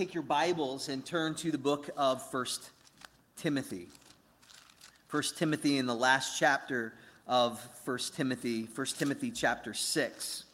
take your Bibles and turn to the book of First Timothy. First Timothy in the last chapter of First Timothy, First Timothy chapter 6.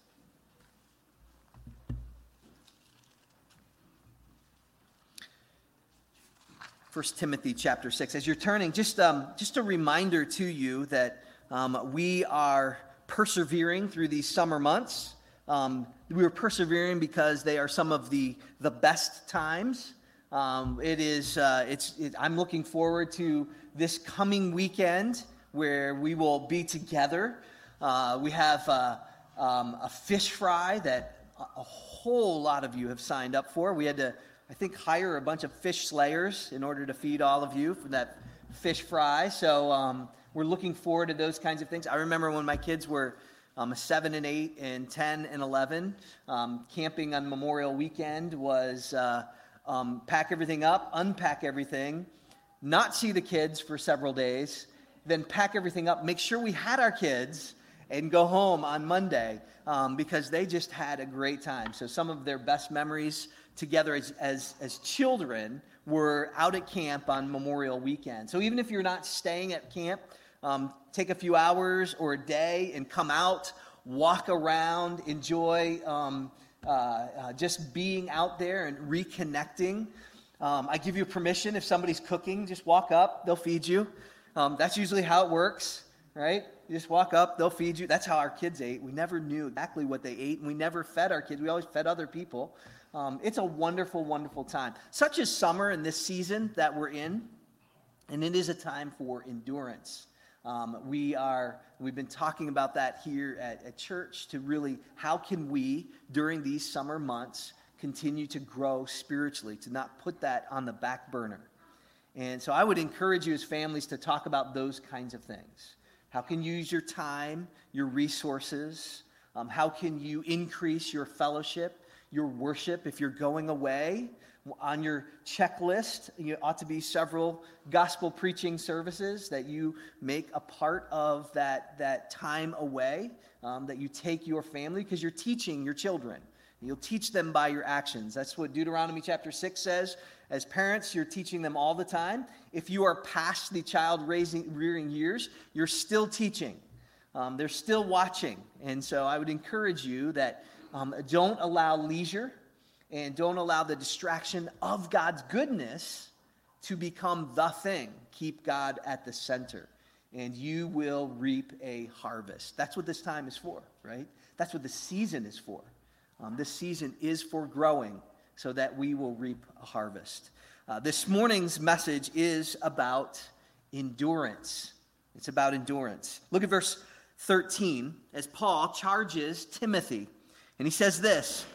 First Timothy chapter 6. As you're turning, just, um, just a reminder to you that um, we are persevering through these summer months. Um, we were persevering because they are some of the, the best times. Um, it is, uh, it's, it, I'm looking forward to this coming weekend where we will be together. Uh, we have uh, um, a fish fry that a whole lot of you have signed up for. We had to, I think, hire a bunch of fish slayers in order to feed all of you for that fish fry. So um, we're looking forward to those kinds of things. I remember when my kids were um, seven and eight and 10 and 11. Um, camping on Memorial Weekend was uh, um, pack everything up, unpack everything, not see the kids for several days, then pack everything up, make sure we had our kids, and go home on Monday um, because they just had a great time. So, some of their best memories together as, as, as children were out at camp on Memorial Weekend. So, even if you're not staying at camp, um, take a few hours or a day and come out, walk around, enjoy um, uh, uh, just being out there and reconnecting. Um, I give you permission if somebody's cooking, just walk up, they'll feed you. Um, that's usually how it works, right? You just walk up, they'll feed you. That's how our kids ate. We never knew exactly what they ate, and we never fed our kids. We always fed other people. Um, it's a wonderful, wonderful time. Such as summer and this season that we're in, and it is a time for endurance. Um, we are, we've been talking about that here at, at church to really, how can we, during these summer months, continue to grow spiritually, to not put that on the back burner. And so I would encourage you as families to talk about those kinds of things. How can you use your time, your resources? Um, how can you increase your fellowship, your worship if you're going away? On your checklist, you ought to be several gospel preaching services that you make a part of that, that time away, um, that you take your family, because you're teaching your children. You'll teach them by your actions. That's what Deuteronomy chapter 6 says. As parents, you're teaching them all the time. If you are past the child raising, rearing years, you're still teaching. Um, they're still watching. And so I would encourage you that um, don't allow leisure and don't allow the distraction of God's goodness to become the thing. Keep God at the center, and you will reap a harvest. That's what this time is for, right? That's what the season is for. Um, this season is for growing so that we will reap a harvest. Uh, this morning's message is about endurance. It's about endurance. Look at verse 13 as Paul charges Timothy, and he says this.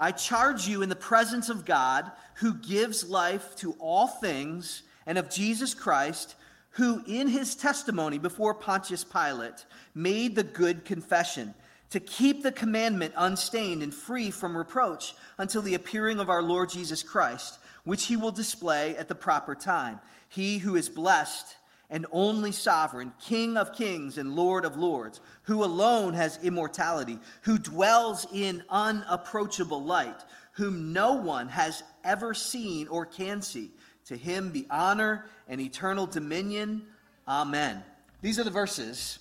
I charge you in the presence of God, who gives life to all things, and of Jesus Christ, who in his testimony before Pontius Pilate made the good confession to keep the commandment unstained and free from reproach until the appearing of our Lord Jesus Christ, which he will display at the proper time. He who is blessed and only sovereign, King of kings and Lord of lords, who alone has immortality, who dwells in unapproachable light, whom no one has ever seen or can see. To him be honor and eternal dominion. Amen. These are the verses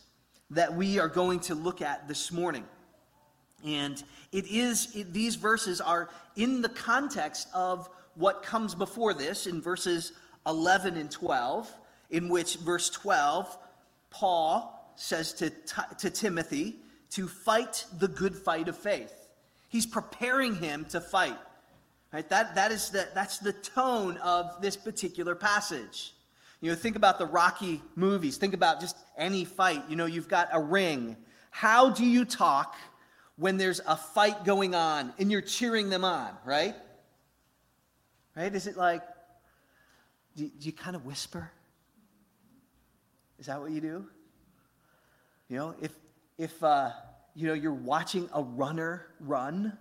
that we are going to look at this morning. And it is, it, these verses are in the context of what comes before this in verses 11 and 12 in which verse 12, Paul says to, to Timothy to fight the good fight of faith. He's preparing him to fight. Right? That, that is the, that's the tone of this particular passage. You know, think about the Rocky movies. Think about just any fight. You know, you've got a ring. How do you talk when there's a fight going on and you're cheering them on, right? Right? Is it like, do, do you kind of whisper? Is that what you do? You know, if, if uh, you know, you're watching a runner run,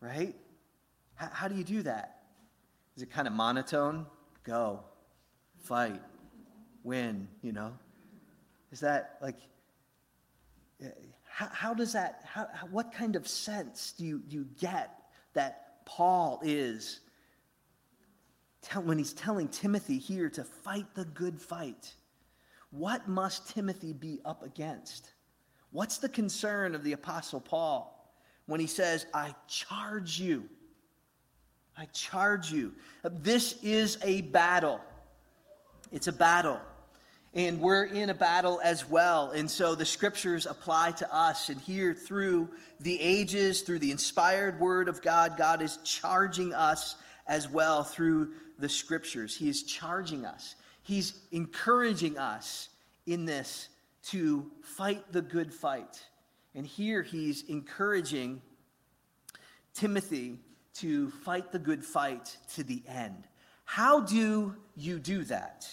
right? H- how do you do that? Is it kind of monotone? Go, fight, win, you know? Is that like, how, how does that, how, what kind of sense do you, do you get that Paul is when he's telling Timothy here to fight the good fight. What must Timothy be up against? What's the concern of the Apostle Paul when he says, I charge you? I charge you. This is a battle. It's a battle. And we're in a battle as well. And so the scriptures apply to us. And here, through the ages, through the inspired word of God, God is charging us as well through the scriptures. He is charging us, He's encouraging us in this to fight the good fight. And here He's encouraging Timothy to fight the good fight to the end. How do you do that?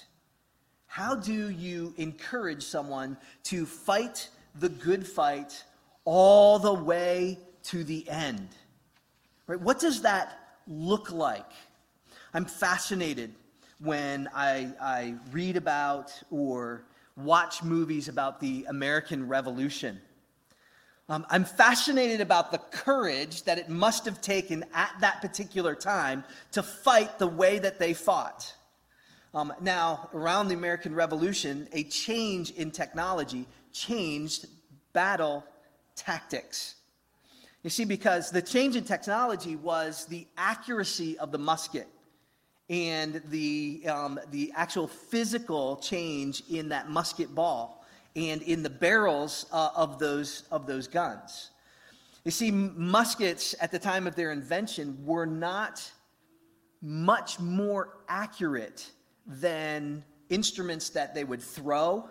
How do you encourage someone to fight the good fight all the way to the end? Right? What does that look like? I'm fascinated when I, I read about or watch movies about the American Revolution. Um, I'm fascinated about the courage that it must have taken at that particular time to fight the way that they fought. Um, now, around the American Revolution, a change in technology changed battle tactics. You see, because the change in technology was the accuracy of the musket and the, um, the actual physical change in that musket ball and in the barrels uh, of, those, of those guns. You see, muskets at the time of their invention were not much more accurate than instruments that they would throw.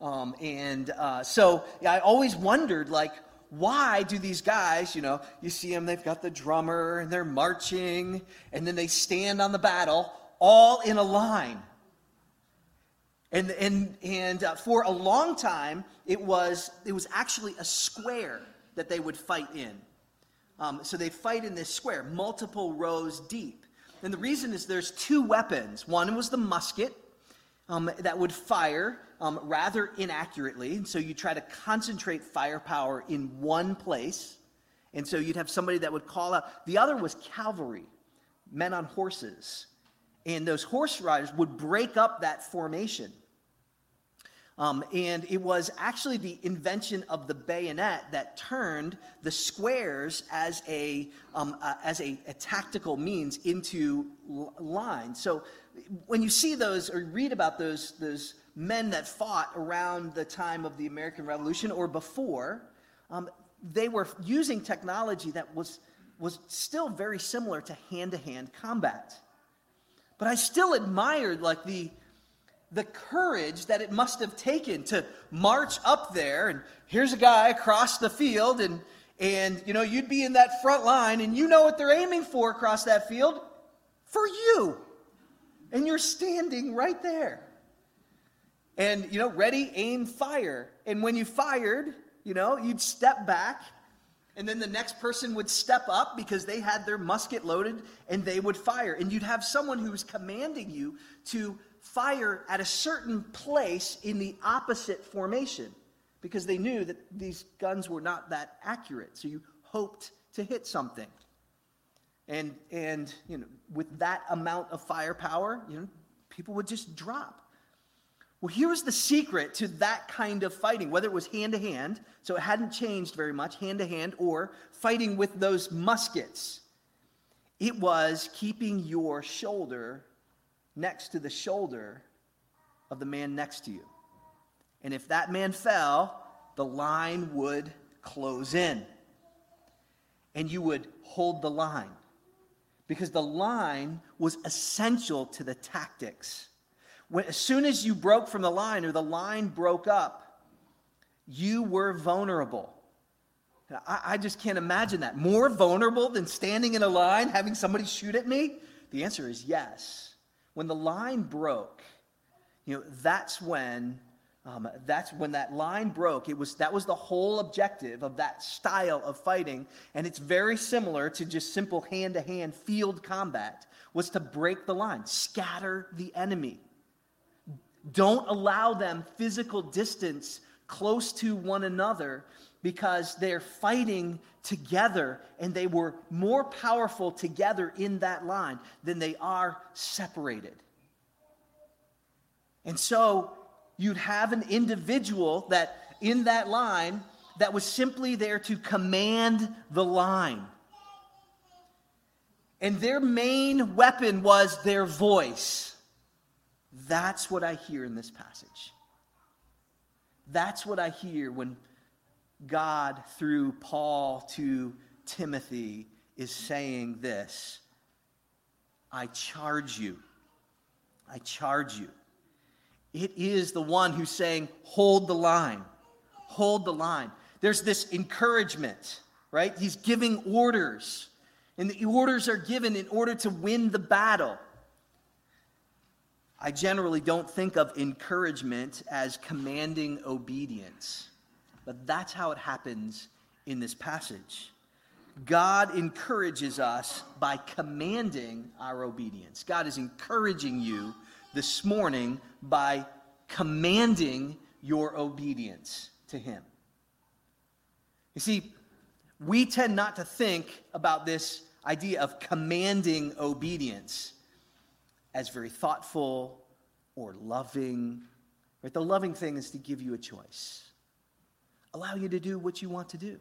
Um, and uh, so I always wondered, like, why do these guys, you know, you see them, they've got the drummer and they're marching, and then they stand on the battle all in a line. And, and, and uh, for a long time, it was, it was actually a square that they would fight in. Um, so they fight in this square, multiple rows deep. And the reason is there's two weapons. One was the musket um, that would fire um, rather inaccurately. And so you try to concentrate firepower in one place. And so you'd have somebody that would call out. The other was cavalry, men on horses. And those horse riders would break up that formation. Um, and it was actually the invention of the bayonet that turned the squares as a, um, uh, as a, a, tactical means into l- lines. So when you see those or read about those, those men that fought around the time of the American Revolution or before, um, they were using technology that was, was still very similar to hand to hand combat. But I still admired like the, the courage that it must have taken to march up there. And here's a guy across the field and and you know you'd be in that front line and you know what they're aiming for across that field for you. And you're standing right there. And you know ready aim fire. And when you fired you know you'd step back and then the next person would step up because they had their musket loaded and they would fire. And you'd have someone who was commanding you to fire at a certain place in the opposite formation because they knew that these guns were not that accurate. So you hoped to hit something. And, and you know, with that amount of firepower, you know, people would just drop. Well, here was the secret to that kind of fighting, whether it was hand to hand, so it hadn't changed very much, hand to hand, or fighting with those muskets. It was keeping your shoulder next to the shoulder of the man next to you. And if that man fell, the line would close in. And you would hold the line. Because the line was essential to the tactics. When, as soon as you broke from the line or the line broke up, you were vulnerable. I, I just can't imagine that. More vulnerable than standing in a line having somebody shoot at me? The answer is yes when the line broke, you know, that's when um, that's when that line broke. It was that was the whole objective of that style of fighting, and it's very similar to just simple hand-to-hand field combat. Was to break the line, scatter the enemy. Don't allow them physical distance close to one another because they're fighting together and they were more powerful together in that line than they are separated. And so you'd have an individual that in that line that was simply there to command the line. And their main weapon was their voice. That's what I hear in this passage. That's what I hear when God, through Paul to Timothy, is saying this I charge you. I charge you. It is the one who's saying, hold the line. Hold the line. There's this encouragement, right? He's giving orders. And the orders are given in order to win the battle. I generally don't think of encouragement as commanding obedience, but that's how it happens in this passage. God encourages us by commanding our obedience. God is encouraging you this morning by commanding your obedience to Him. You see, we tend not to think about this idea of commanding obedience as very thoughtful or loving. Right? The loving thing is to give you a choice, allow you to do what you want to do.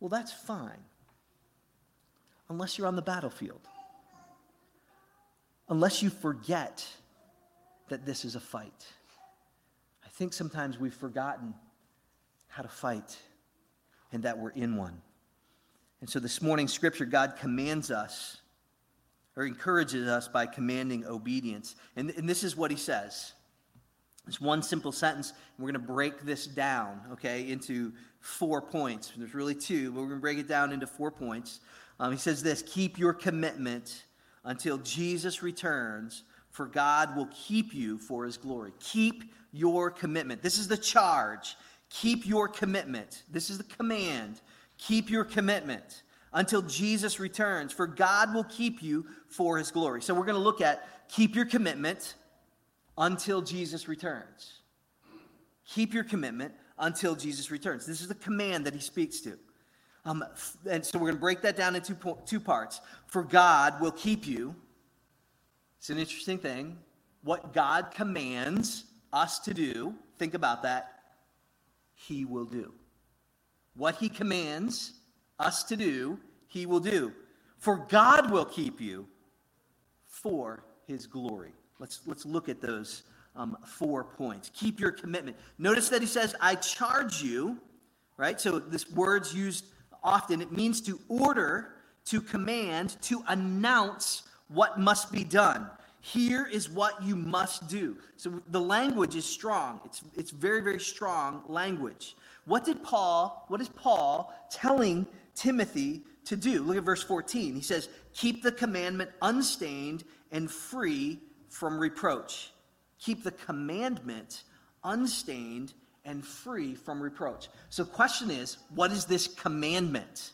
Well, that's fine, unless you're on the battlefield, unless you forget that this is a fight. I think sometimes we've forgotten how to fight and that we're in one. And so this morning, Scripture, God commands us or encourages us by commanding obedience. And, and this is what he says. It's one simple sentence. We're going to break this down, okay, into four points. There's really two, but we're going to break it down into four points. Um, he says this Keep your commitment until Jesus returns, for God will keep you for his glory. Keep your commitment. This is the charge. Keep your commitment. This is the command. Keep your commitment until Jesus returns, for God will keep you for his glory. So we're going to look at keep your commitment until Jesus returns. Keep your commitment until Jesus returns. This is the command that he speaks to. Um, and so we're going to break that down into two parts. For God will keep you. It's an interesting thing. What God commands us to do, think about that, he will do. What he commands us to do, he will do. For God will keep you for his glory. Let's, let's look at those um, four points. Keep your commitment. Notice that he says, I charge you, right? So this word's used often. It means to order, to command, to announce what must be done. Here is what you must do. So the language is strong. It's, it's very, very strong language. What did Paul, what is Paul telling Timothy to do? Look at verse 14. He says, Keep the commandment unstained and free from reproach. Keep the commandment unstained and free from reproach. So, question is, what is this commandment?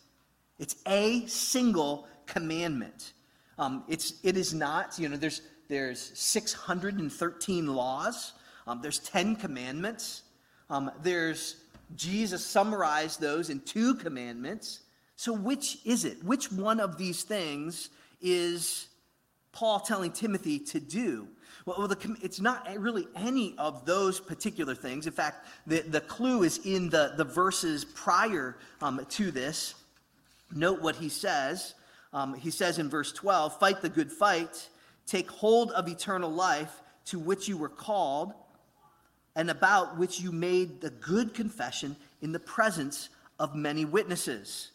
It's a single commandment. Um, it's it is not. You know, there's there's 613 laws. Um, there's 10 commandments. Um, there's Jesus summarized those in two commandments. So, which is it? Which one of these things is Paul telling Timothy to do? Well, the, it's not really any of those particular things. In fact, the, the clue is in the, the verses prior um, to this. Note what he says. Um, he says in verse 12 Fight the good fight, take hold of eternal life to which you were called and about which you made the good confession in the presence of many witnesses.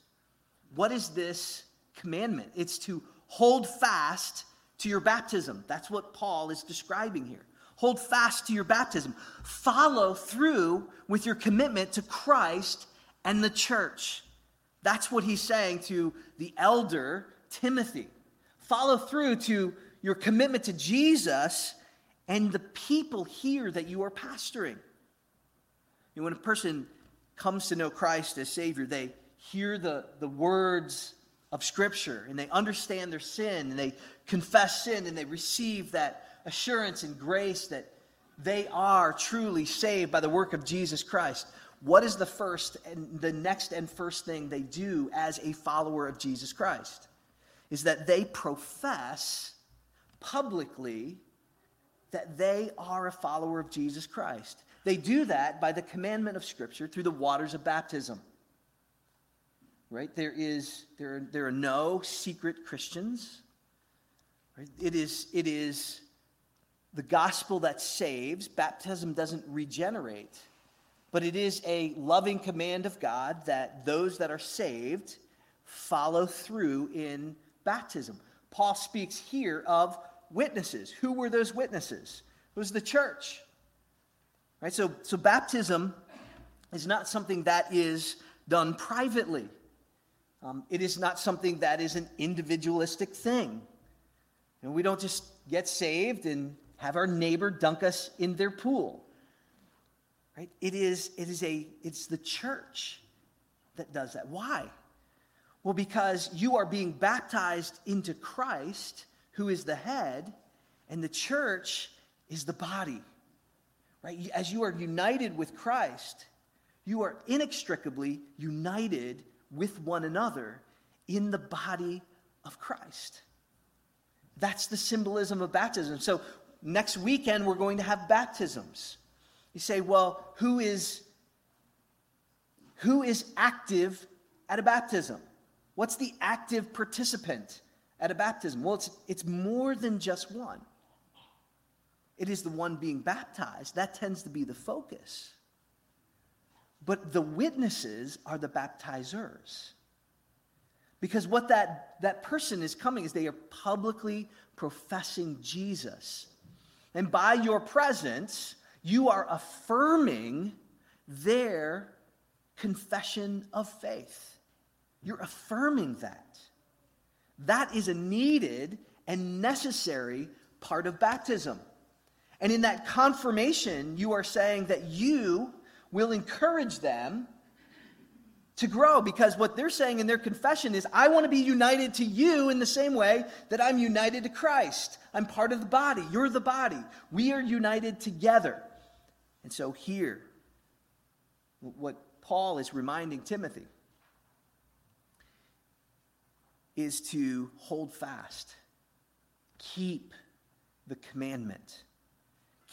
What is this commandment? It's to hold fast to your baptism. That's what Paul is describing here. Hold fast to your baptism. Follow through with your commitment to Christ and the church. That's what he's saying to the elder Timothy. Follow through to your commitment to Jesus and the people here that you are pastoring. You know, when a person comes to know Christ as Savior, they hear the, the words of Scripture and they understand their sin and they confess sin and they receive that assurance and grace that they are truly saved by the work of Jesus Christ. what is the first and the next and first thing they do as a follower of Jesus Christ? Is that they profess publicly that they are a follower of Jesus Christ. They do that by the commandment of Scripture through the waters of baptism. Right? There, is, there, are, there are no secret Christians. Right? It, is, it is the gospel that saves. Baptism doesn't regenerate, but it is a loving command of God that those that are saved follow through in baptism. Paul speaks here of witnesses. Who were those witnesses? It was the church. Right? So, so baptism is not something that is done privately. Um, it is not something that is an individualistic thing. And we don't just get saved and have our neighbor dunk us in their pool. Right? It is, it is a, it's the church that does that. Why? Well, because you are being baptized into Christ, who is the head, and the church is the body. Right? As you are united with Christ, you are inextricably united with one another in the body of Christ. That's the symbolism of baptism. So next weekend, we're going to have baptisms. You say, well, who is, who is active at a baptism? What's the active participant at a baptism? Well, it's, it's more than just one. It is the one being baptized. That tends to be the focus. But the witnesses are the baptizers. Because what that, that person is coming is they are publicly professing Jesus and by your presence, you are affirming their confession of faith. You're affirming that. That is a needed and necessary part of baptism. And in that confirmation, you are saying that you will encourage them to grow because what they're saying in their confession is, I want to be united to you in the same way that I'm united to Christ. I'm part of the body. You're the body. We are united together. And so here, what Paul is reminding Timothy is to hold fast, keep the commandment.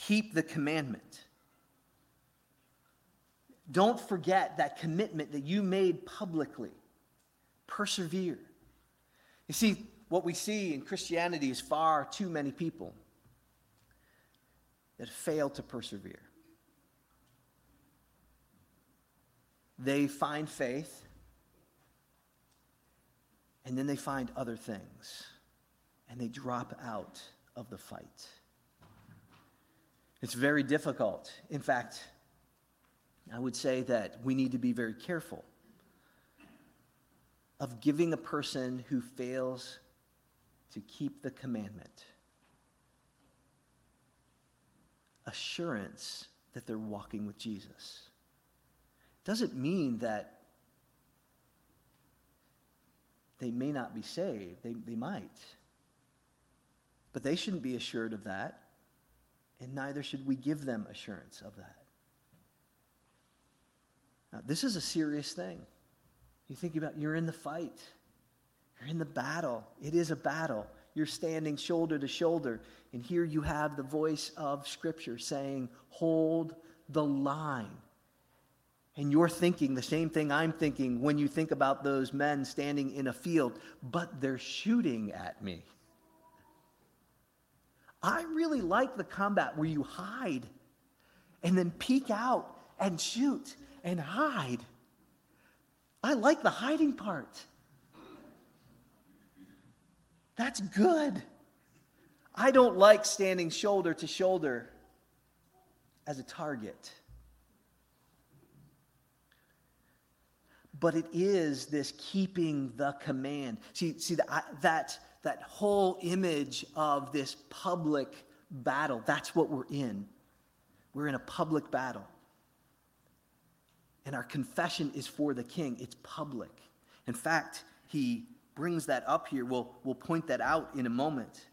Keep the commandment. Don't forget that commitment that you made publicly. Persevere. You see, what we see in Christianity is far too many people that fail to persevere. They find faith, and then they find other things, and they drop out of the fight. It's very difficult. In fact, I would say that we need to be very careful of giving a person who fails to keep the commandment assurance that they're walking with Jesus. Doesn't mean that they may not be saved, they, they might. But they shouldn't be assured of that, and neither should we give them assurance of that. Now, this is a serious thing. You think about you're in the fight. You're in the battle. It is a battle. You're standing shoulder to shoulder. And here you have the voice of Scripture saying, Hold the line. And you're thinking the same thing I'm thinking when you think about those men standing in a field, but they're shooting at me. I really like the combat where you hide and then peek out and shoot and hide. I like the hiding part. That's good. I don't like standing shoulder to shoulder as a target. But it is this keeping the command. See, see that, that, that whole image of this public battle, that's what we're in. We're in a public battle. And our confession is for the king, it's public. In fact, he brings that up here. We'll, we'll point that out in a moment.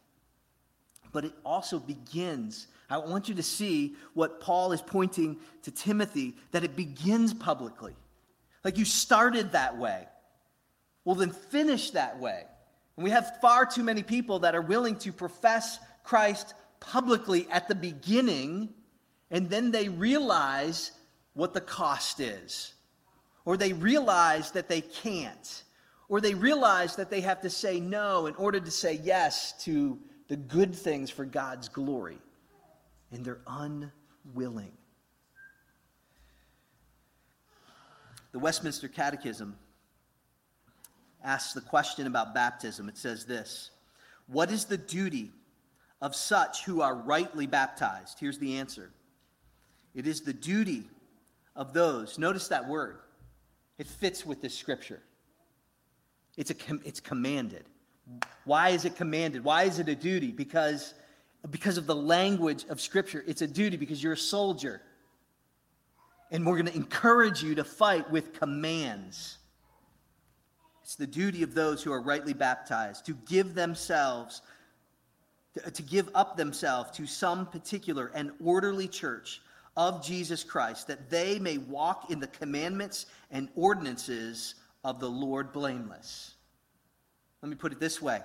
but it also begins. I want you to see what Paul is pointing to Timothy that it begins publicly. Like you started that way. Well, then finish that way. And we have far too many people that are willing to profess Christ publicly at the beginning, and then they realize what the cost is. Or they realize that they can't. Or they realize that they have to say no in order to say yes to the good things for God's glory. And they're unwilling. The Westminster Catechism asks the question about baptism. It says this What is the duty of such who are rightly baptized? Here's the answer it is the duty of those, notice that word, it fits with this scripture. It's, a, it's commanded. Why is it commanded? Why is it a duty? Because, because of the language of Scripture. It's a duty because you're a soldier. And we're going to encourage you to fight with commands. It's the duty of those who are rightly baptized to give themselves, to give up themselves to some particular and orderly church of Jesus Christ, that they may walk in the commandments and ordinances of the Lord blameless. Let me put it this way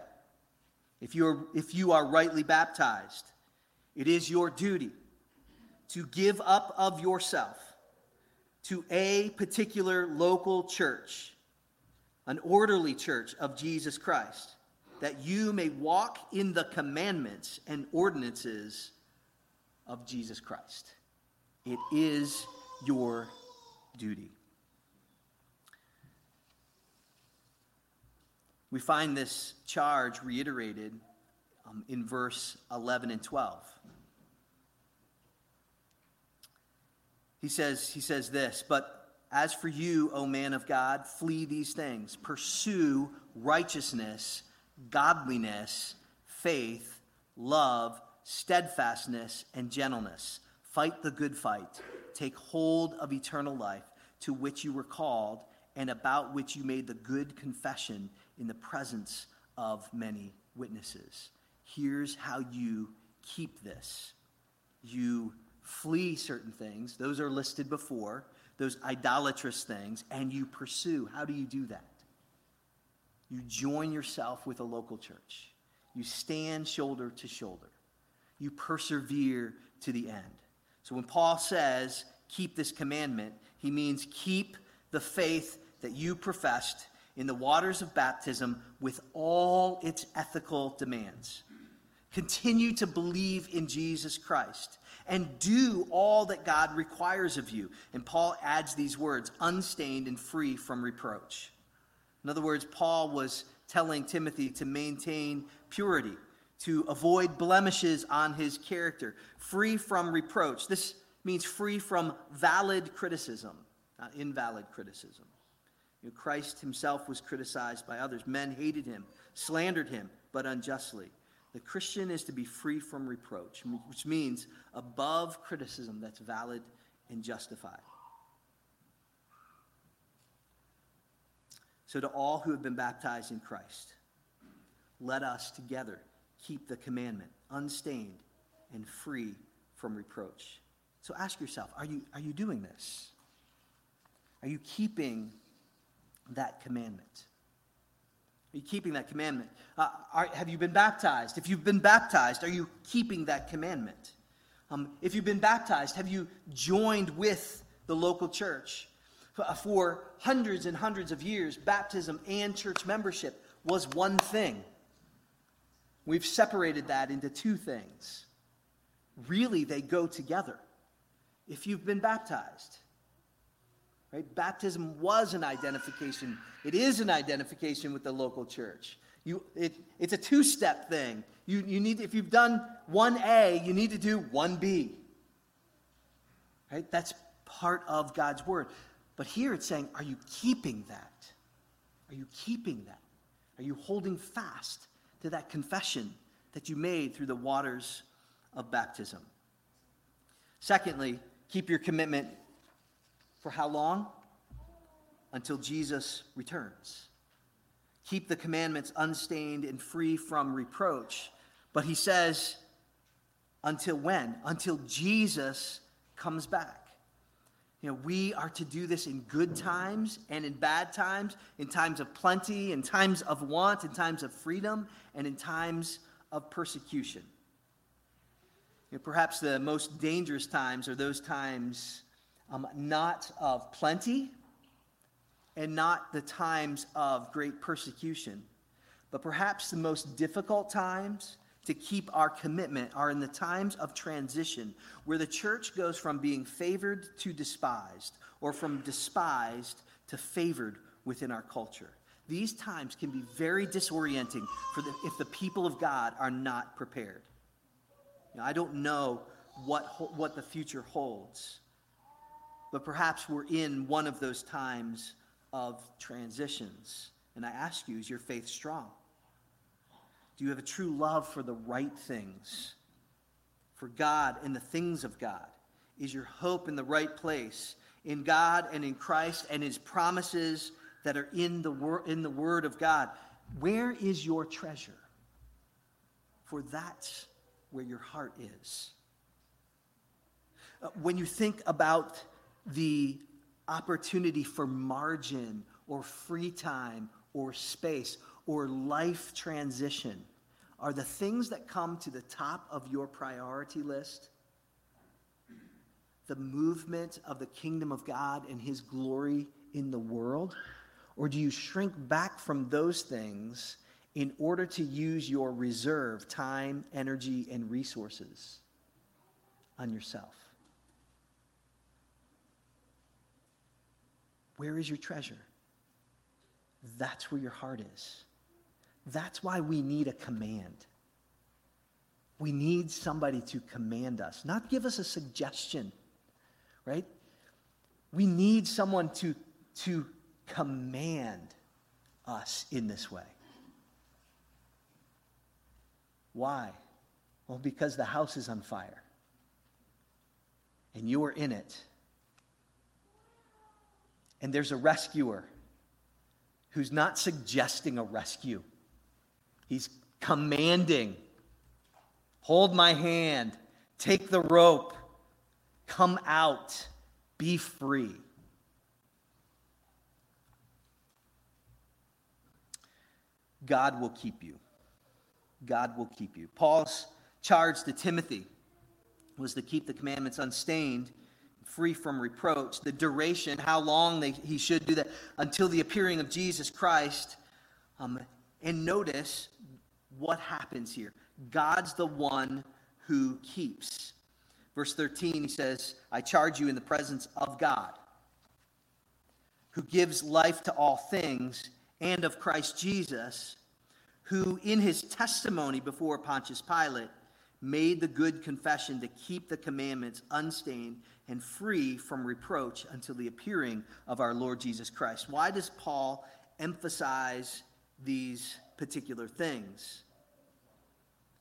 if, you're, if you are rightly baptized, it is your duty to give up of yourself to a particular local church, an orderly church of Jesus Christ, that you may walk in the commandments and ordinances of Jesus Christ. It is your duty. We find this charge reiterated um, in verse 11 and 12. He says, he says this, but as for you, O man of God, flee these things. Pursue righteousness, godliness, faith, love, steadfastness, and gentleness. Fight the good fight. Take hold of eternal life, to which you were called, and about which you made the good confession in the presence of many witnesses. Here's how you keep this you flee certain things, those are listed before, those idolatrous things, and you pursue. How do you do that? You join yourself with a local church, you stand shoulder to shoulder, you persevere to the end. So when Paul says, keep this commandment, he means keep the faith that you professed in the waters of baptism with all its ethical demands. Continue to believe in Jesus Christ and do all that God requires of you. And Paul adds these words unstained and free from reproach. In other words, Paul was telling Timothy to maintain purity, to avoid blemishes on his character, free from reproach. This means free from valid criticism, not invalid criticism. You know, Christ himself was criticized by others. Men hated him, slandered him, but unjustly. The Christian is to be free from reproach, which means above criticism that's valid and justified. So, to all who have been baptized in Christ, let us together keep the commandment unstained and free from reproach. So, ask yourself are you, are you doing this? Are you keeping that commandment? Are you keeping that commandment? Uh, are, have you been baptized? If you've been baptized, are you keeping that commandment? Um, if you've been baptized, have you joined with the local church? Uh, for hundreds and hundreds of years, baptism and church membership was one thing. We've separated that into two things. Really, they go together. If you've been baptized, Right? Baptism was an identification. It is an identification with the local church. You, it, it's a two-step thing. You, you need, if you've done 1A, you need to do 1B. Right? That's part of God's word. But here it's saying, are you keeping that? Are you keeping that? Are you holding fast to that confession that you made through the waters of baptism? Secondly, keep your commitment for how long? Until Jesus returns. Keep the commandments unstained and free from reproach. But he says, until when? Until Jesus comes back. You know, we are to do this in good times and in bad times, in times of plenty, in times of want, in times of freedom, and in times of persecution. You know, perhaps the most dangerous times are those times um, not of plenty and not the times of great persecution, but perhaps the most difficult times to keep our commitment are in the times of transition where the church goes from being favored to despised or from despised to favored within our culture. These times can be very disorienting for the, if the people of God are not prepared. I don't know what, what the future holds, but perhaps we're in one of those times of transitions. And I ask you, is your faith strong? Do you have a true love for the right things, for God and the things of God? Is your hope in the right place, in God and in Christ and His promises that are in the, wor- in the Word of God? Where is your treasure? For that's where your heart is. Uh, when you think about the opportunity for margin or free time or space or life transition are the things that come to the top of your priority list the movement of the kingdom of God and his glory in the world? Or do you shrink back from those things in order to use your reserve, time, energy, and resources on yourself? Where is your treasure? That's where your heart is. That's why we need a command. We need somebody to command us, not give us a suggestion, right? We need someone to, to command us in this way. Why? Well, because the house is on fire and you are in it. And there's a rescuer who's not suggesting a rescue. He's commanding hold my hand, take the rope, come out, be free. God will keep you. God will keep you. Paul's charge to Timothy was to keep the commandments unstained, free from reproach. The duration, how long they, he should do that, until the appearing of Jesus Christ. Um, and notice what happens here. God's the one who keeps. Verse 13, he says, I charge you in the presence of God, who gives life to all things, and of Christ Jesus, who in his testimony before Pontius Pilate made the good confession to keep the commandments unstained and free from reproach until the appearing of our Lord Jesus Christ. Why does Paul emphasize these particular things.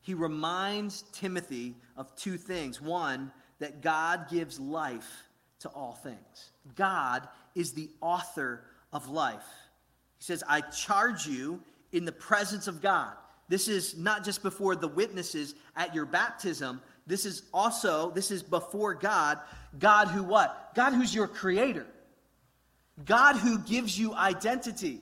He reminds Timothy of two things. One, that God gives life to all things. God is the author of life. He says, I charge you in the presence of God. This is not just before the witnesses at your baptism. This is also, this is before God. God who what? God who's your creator. God who gives you identity.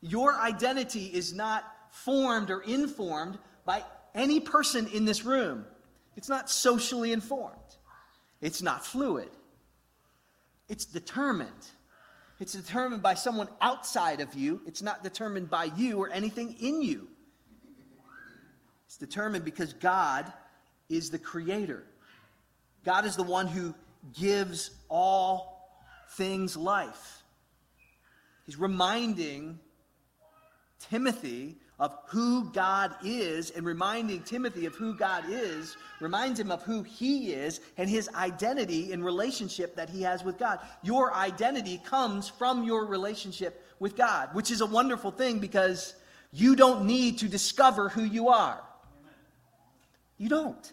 Your identity is not formed or informed by any person in this room. It's not socially informed. It's not fluid. It's determined. It's determined by someone outside of you. It's not determined by you or anything in you. It's determined because God is the creator. God is the one who gives all things life. He's reminding Timothy of who God is and reminding Timothy of who God is reminds him of who he is and his identity in relationship that he has with God. Your identity comes from your relationship with God, which is a wonderful thing because you don't need to discover who you are. You don't.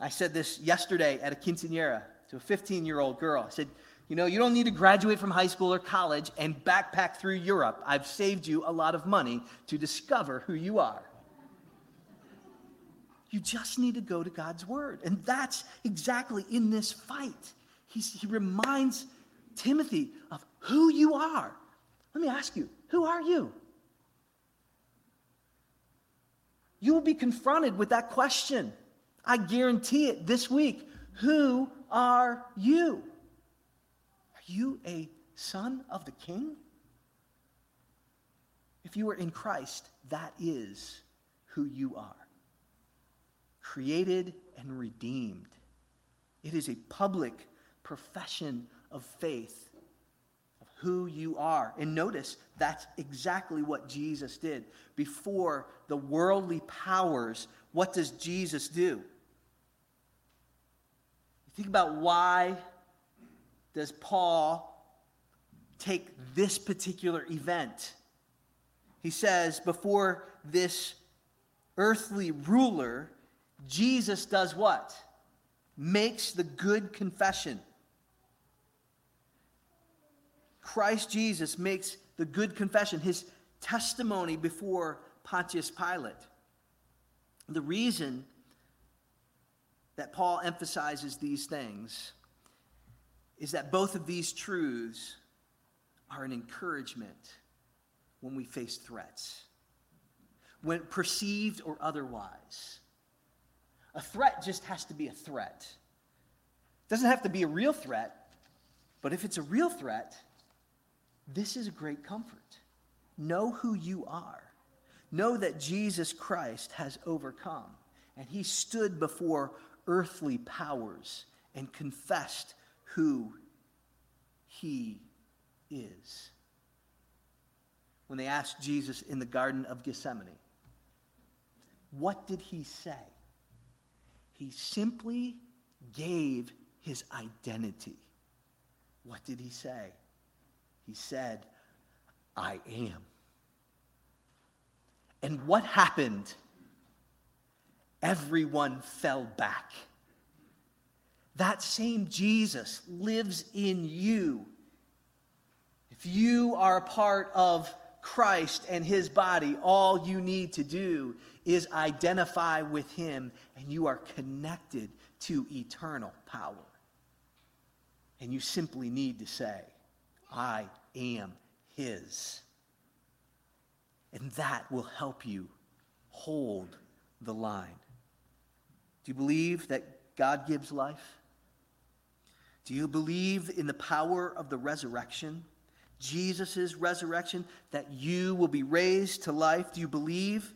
I said this yesterday at a quinceanera to a 15 year old girl. I said, you know, you don't need to graduate from high school or college and backpack through Europe. I've saved you a lot of money to discover who you are. You just need to go to God's word. And that's exactly in this fight. He's, he reminds Timothy of who you are. Let me ask you, who are you? You will be confronted with that question. I guarantee it this week. Who are you? You a son of the king? If you are in Christ, that is who you are. Created and redeemed. It is a public profession of faith of who you are. And notice that's exactly what Jesus did. Before the worldly powers, what does Jesus do? Think about why does Paul take this particular event? He says, before this earthly ruler, Jesus does what? Makes the good confession. Christ Jesus makes the good confession, his testimony before Pontius Pilate. The reason that Paul emphasizes these things is that both of these truths are an encouragement when we face threats, when perceived or otherwise. A threat just has to be a threat. It doesn't have to be a real threat, but if it's a real threat, this is a great comfort. Know who you are. Know that Jesus Christ has overcome, and he stood before earthly powers and confessed who he is when they asked Jesus in the Garden of Gethsemane, what did he say? He simply gave his identity. What did he say? He said, I am. And what happened? Everyone fell back. That same Jesus lives in you. If you are a part of Christ and his body, all you need to do is identify with him, and you are connected to eternal power. And you simply need to say, I am his. And that will help you hold the line. Do you believe that God gives life? Do you believe in the power of the resurrection? Jesus' resurrection, that you will be raised to life? Do you believe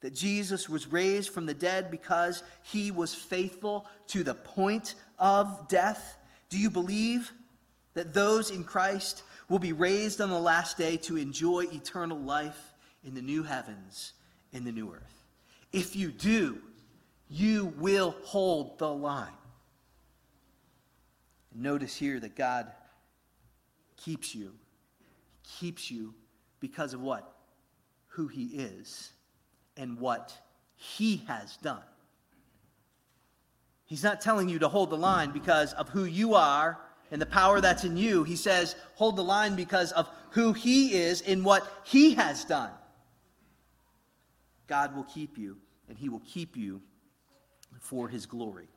that Jesus was raised from the dead because he was faithful to the point of death? Do you believe that those in Christ will be raised on the last day to enjoy eternal life in the new heavens, in the new earth? If you do, you will hold the line. Notice here that God keeps you keeps you because of what? Who he is and what he has done. He's not telling you to hold the line because of who you are and the power that's in you. He says, hold the line because of who he is and what he has done. God will keep you, and he will keep you for his glory.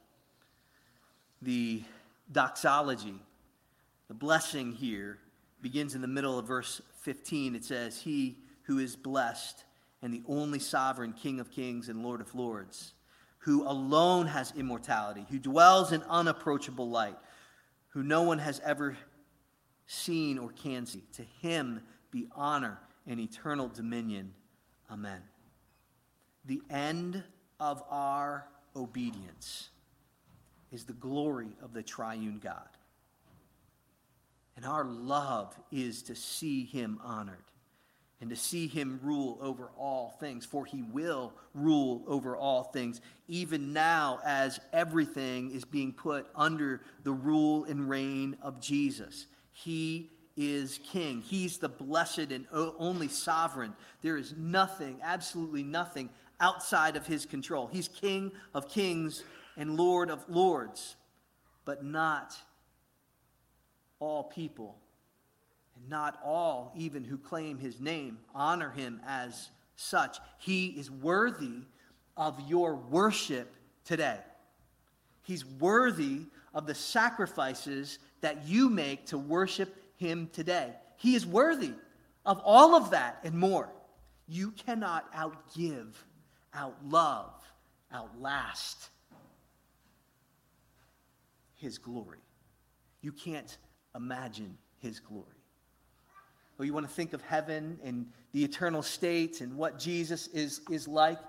The doxology, the blessing here, begins in the middle of verse 15. It says, He who is blessed and the only sovereign King of kings and Lord of lords, who alone has immortality, who dwells in unapproachable light, who no one has ever seen or can see. To him be honor and eternal dominion. Amen. The end of our obedience is the glory of the triune God. And our love is to see him honored and to see him rule over all things, for he will rule over all things, even now as everything is being put under the rule and reign of Jesus. He is king. He's the blessed and only sovereign. There is nothing, absolutely nothing, outside of his control. He's king of kings and lord of lords, but not all people, and not all even who claim his name honor him as such. He is worthy of your worship today. He's worthy of the sacrifices that you make to worship Him today. He is worthy of all of that and more. You cannot outgive, outlove, outlast His glory. You can't imagine His glory. Or you want to think of heaven and the eternal state and what Jesus is, is like?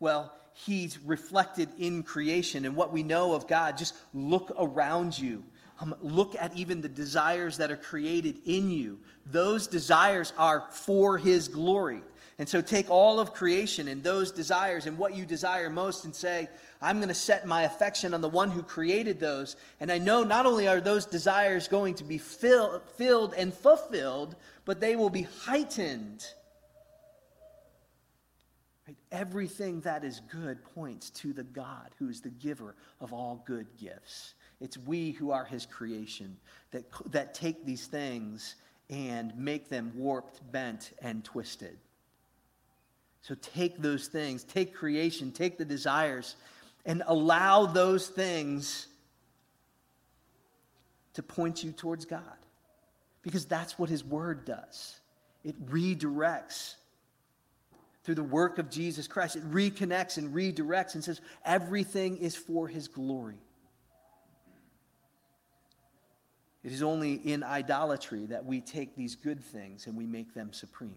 Well, he's reflected in creation and what we know of God. Just look around you. Um, look at even the desires that are created in you. Those desires are for his glory. And so take all of creation and those desires and what you desire most and say, I'm going to set my affection on the one who created those. And I know not only are those desires going to be fill, filled and fulfilled, but they will be heightened Right? Everything that is good points to the God who is the giver of all good gifts. It's we who are his creation that, that take these things and make them warped, bent, and twisted. So take those things, take creation, take the desires, and allow those things to point you towards God. Because that's what his word does. It redirects through the work of Jesus Christ. It reconnects and redirects and says everything is for his glory. It is only in idolatry that we take these good things and we make them supreme.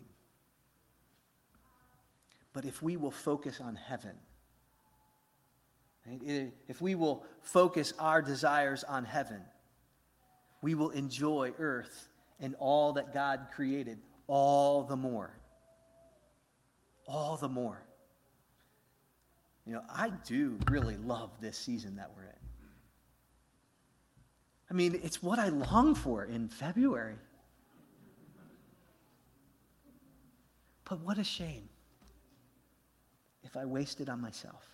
But if we will focus on heaven, if we will focus our desires on heaven, we will enjoy earth and all that God created all the more all the more. You know, I do really love this season that we're in. I mean, it's what I long for in February. But what a shame if I waste it on myself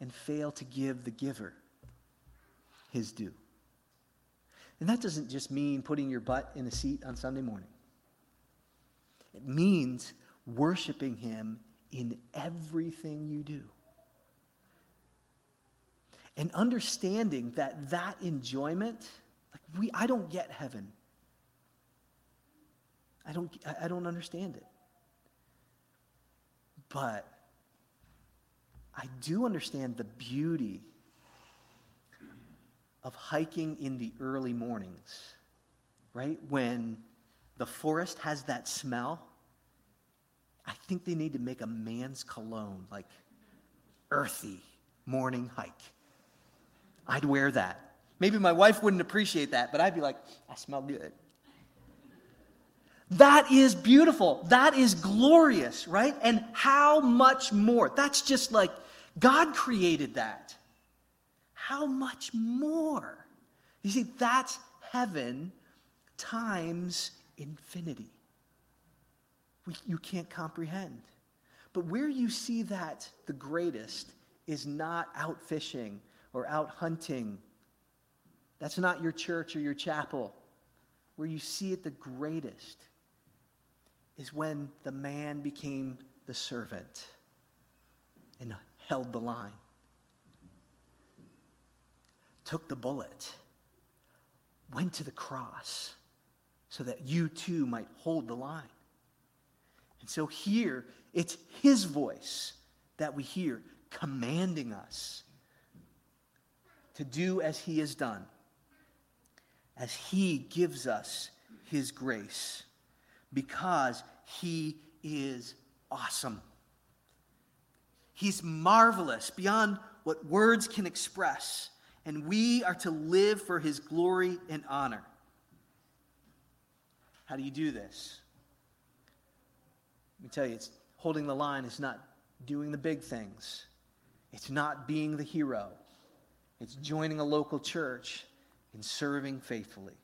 and fail to give the giver his due. And that doesn't just mean putting your butt in a seat on Sunday morning. It means worshiping Him in everything you do. And understanding that that enjoyment, like we, I don't get heaven. I don't, I don't understand it. But I do understand the beauty of hiking in the early mornings, right? When the forest has that smell I think they need to make a man's cologne, like earthy morning hike. I'd wear that. Maybe my wife wouldn't appreciate that, but I'd be like, I smell good. That is beautiful. That is glorious, right? And how much more? That's just like God created that. How much more? You see, that's heaven times infinity we, you can't comprehend. But where you see that the greatest is not out fishing or out hunting. That's not your church or your chapel. Where you see it the greatest is when the man became the servant and held the line, took the bullet, went to the cross so that you too might hold the line. And so here, it's his voice that we hear commanding us to do as he has done, as he gives us his grace, because he is awesome. He's marvelous beyond what words can express, and we are to live for his glory and honor. How do you do this? Let me tell you, it's holding the line is not doing the big things. It's not being the hero. It's joining a local church and serving faithfully.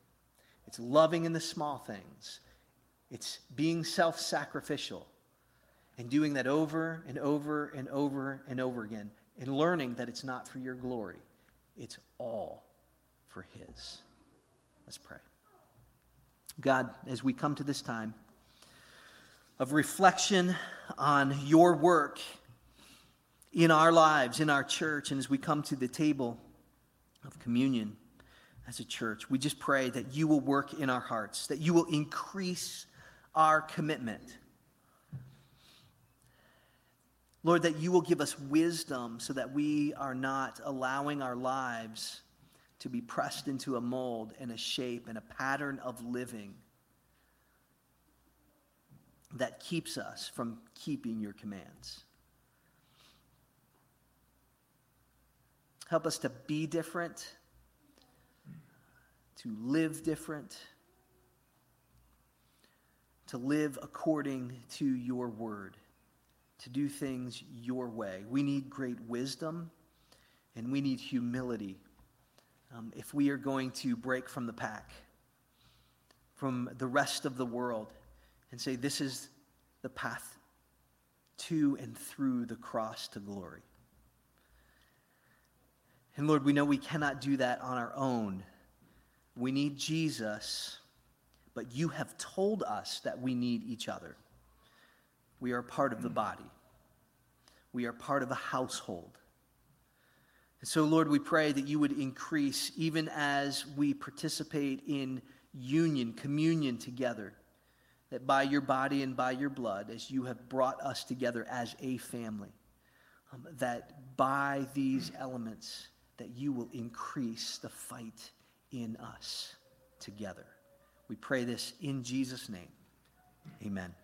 It's loving in the small things. It's being self sacrificial and doing that over and over and over and over again and learning that it's not for your glory, it's all for His. Let's pray. God, as we come to this time, of reflection on your work in our lives, in our church, and as we come to the table of communion as a church, we just pray that you will work in our hearts, that you will increase our commitment. Lord, that you will give us wisdom so that we are not allowing our lives to be pressed into a mold and a shape and a pattern of living that keeps us from keeping your commands. Help us to be different, to live different, to live according to your word, to do things your way. We need great wisdom and we need humility um, if we are going to break from the pack, from the rest of the world, and say, This is the path to and through the cross to glory. And Lord, we know we cannot do that on our own. We need Jesus, but you have told us that we need each other. We are part of the body, we are part of a household. And so, Lord, we pray that you would increase even as we participate in union, communion together, that by your body and by your blood, as you have brought us together as a family, um, that by these elements, that you will increase the fight in us together. We pray this in Jesus' name. Amen.